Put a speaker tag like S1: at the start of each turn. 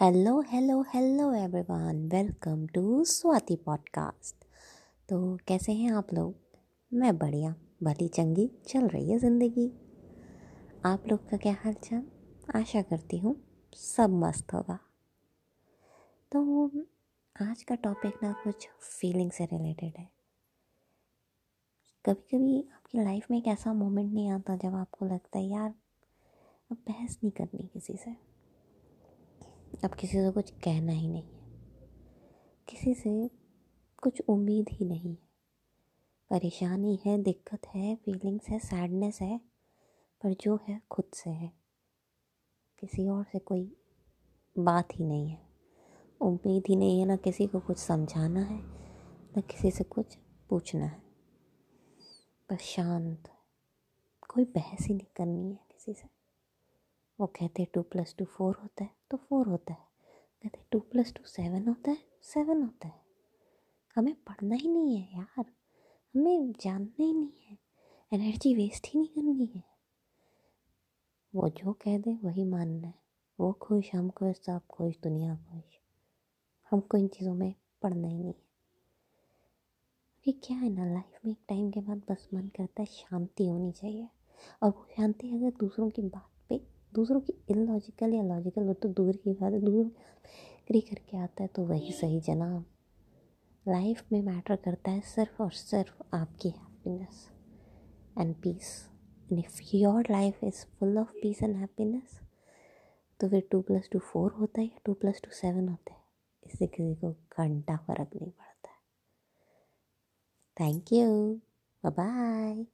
S1: Hello hello hello everyone welcome to Swati podcast तो कैसे हैं आप लोग? मैं बढ़िया, भली चंगी चल रही है ज़िंदगी। आप लोग का क्या हाल चाल आशा करती हूँ सब मस्त होगा। तो आज का टॉपिक ना कुछ फीलिंग से रिलेटेड है। कभी कभी आपकी लाइफ में एक ऐसा मोमेंट नहीं आता जब आपको लगता है, यार, अब बहस नहीं करनी किसी से। अब किसी से कुछ कहना ही नहीं है। किसी से कुछ उम्मीद ही नहीं है। परेशानी है, दिक्कत है फीलिंग्स है सैडनेस है, पर जो है खुद से है। किसी और से कोई बात ही नहीं है। उम्मीद ही नहीं है ना किसी को कुछ समझाना है, ना किसी से कुछ पूछना है। बस शांत, कोई बहस ही नहीं करनी है किसी से। वो कहते टू प्लस टू फोर होता है तो फोर प्लस टू सेवन होता है सेवन होता है। हमें पढ़ना ही नहीं है यार। हमें जानना ही नहीं है। एनर्जी वेस्ट ही नहीं करनी है। वो जो कह दे, वही मानना है। वो खुश, हम खुश, सब खुश, दुनिया खुश। हमको इन चीज़ों में पढ़ना ही नहीं है। कि क्या है ना लाइफ में एक टाइम के बाद बस मन करता है शांति होनी चाहिए। और वो शांति अगर दूसरों की बात पे, दूसरों की इलॉजिकल या लॉजिकल वो तो दूर की बात है। दूर एग्री करके आता है तो वही सही जनाब। लाइफ में मैटर करता है सिर्फ़ और सिर्फ़ आपकी happiness and peace and if your life is full of peace and happiness तो फिर टू प्लस टू फोर होता है या टू प्लस टू सेवन होता है। इससे किसी को घंटा फ़र्क नहीं पड़ता। Thank you bye